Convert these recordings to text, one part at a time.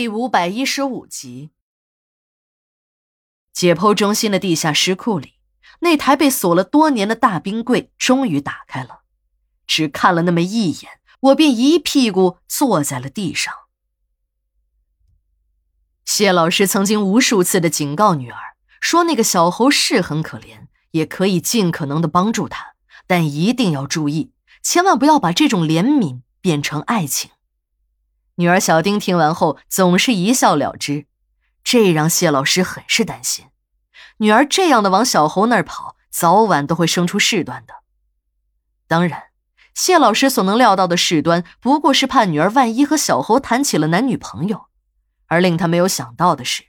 第五百一十五集，解剖中心的地下尸库里，那台被锁了多年的大冰柜终于打开了。只看了那么一眼，我便一屁股坐在了地上。谢老师曾经无数次的警告女儿，说那个小猴是很可怜，也可以尽可能的帮助他，但一定要注意，千万不要把这种怜悯变成爱情。女儿小丁听完后总是一笑了之，这让谢老师很是担心。女儿这样的往小猴那儿跑，早晚都会生出事端的。当然，谢老师所能料到的事端，不过是怕女儿万一和小猴谈起了男女朋友。而令他没有想到的是，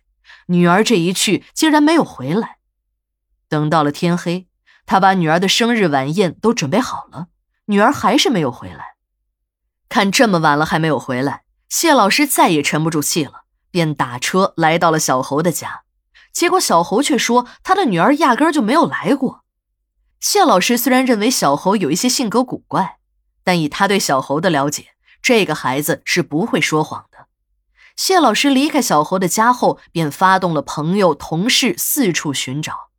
女儿这一去竟然没有回来。等到了天黑，他把女儿的生日晚宴都准备好了，女儿还是没有回来。看这么晚了还没有回来。谢老师再也沉不住气了，便打车来到了小猴的家。结果小猴却说他的女儿压根就没有来过。谢老师虽然认为小猴有一些性格古怪，但以他对小猴的了解，这个孩子是不会说谎的。谢老师离开小猴的家后，便发动了朋友、同事四处寻找。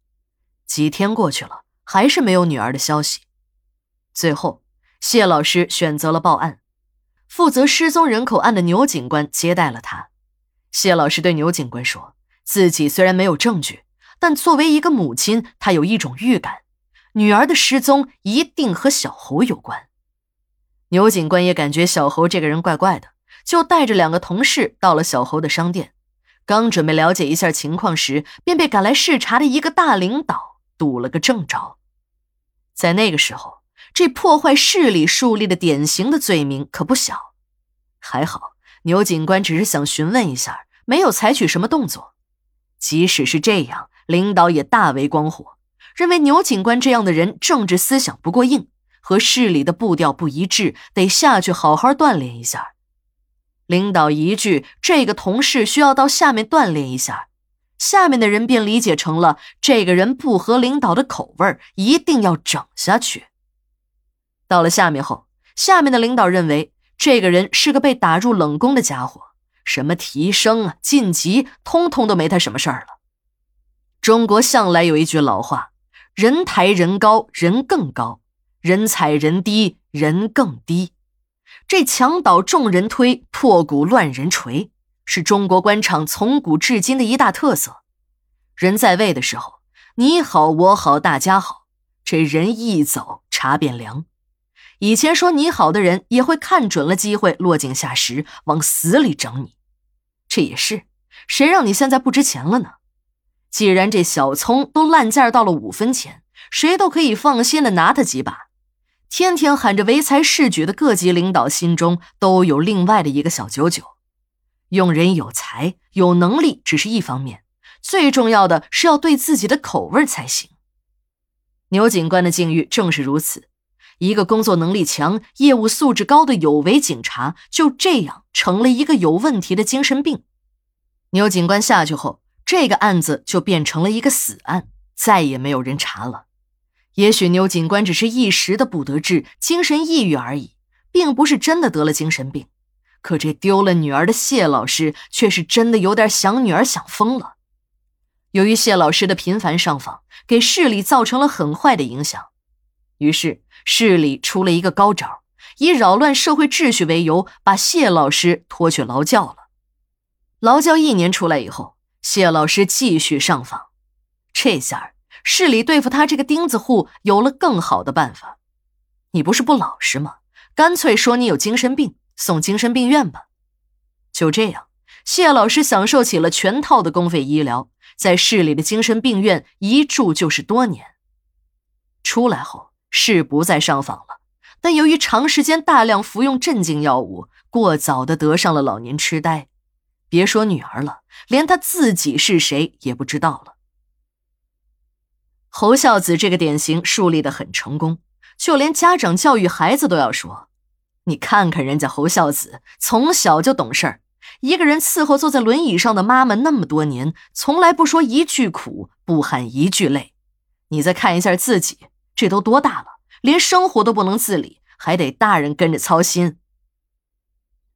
几天过去了，还是没有女儿的消息。最后，谢老师选择了报案。负责失踪人口案的牛警官接待了他。谢老师对牛警官说：“自己虽然没有证据，但作为一个母亲，他有一种预感，女儿的失踪一定和小猴有关。”牛警官也感觉小猴这个人怪怪的，就带着两个同事到了小猴的商店。刚准备了解一下情况时，便被赶来视察的一个大领导堵了个正着。在那个时候。这破坏市里树立的典型的罪名可不小，还好牛警官只是想询问一下，没有采取什么动作。即使是这样，领导也大为光火，认为牛警官这样的人政治思想不过硬，和市里的步调不一致，得下去好好锻炼一下。领导一句“这个同事需要到下面锻炼一下”，下面的人便理解成了这个人不合领导的口味，一定要整下去。到了下面后，下面的领导认为这个人是个被打入冷宫的家伙，什么提升啊、晋级，通通都没他什么事儿了。中国向来有一句老话：“人抬人高，人更高；人踩人低，人更低。”这墙倒众人推，破鼓乱人锤，是中国官场从古至今的一大特色。人在位的时候，你好我好大家好；这人一走，茶变凉。以前说你好的人，也会看准了机会落井下石，往死里整你。这也是，谁让你现在不值钱了呢？既然这小葱都烂价到了五分钱，谁都可以放心的拿他几把。天天喊着唯才是举的各级领导心中都有另外的一个小九九：用人有才、有能力只是一方面，最重要的是要对自己的口味才行。牛警官的境遇正是如此。一个工作能力强、业务素质高的有为警察，就这样成了一个有问题的精神病。牛警官下去后，这个案子就变成了一个死案，再也没有人查了。也许牛警官只是一时的不得志、精神抑郁而已，并不是真的得了精神病。可这丢了女儿的谢老师，却是真的有点想女儿想疯了。由于谢老师的频繁上访，给市里造成了很坏的影响。于是市里出了一个高招，以扰乱社会秩序为由，把谢老师拖去劳教了。劳教一年出来以后，谢老师继续上访。这下市里对付他这个钉子户有了更好的办法。你不是不老实吗？干脆说你有精神病，送精神病院吧。就这样，谢老师享受起了全套的公费医疗，在市里的精神病院一住就是多年。出来后。是不再上访了，但由于长时间大量服用镇静药物，过早的得上了老年痴呆。别说女儿了，连他自己是谁也不知道了。侯孝子这个典型树立的很成功，就连家长教育孩子都要说：“你看看人家侯孝子，从小就懂事儿，一个人伺候坐在轮椅上的妈妈那么多年，从来不说一句苦，不喊一句累。你再看一下自己。”这都多大了，连生活都不能自理，还得大人跟着操心。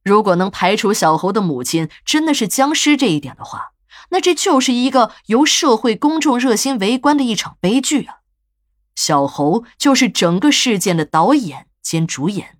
如果能排除小猴的母亲真的是僵尸这一点的话，那这就是一个由社会公众热心围观的一场悲剧啊！小猴就是整个事件的导演兼主演。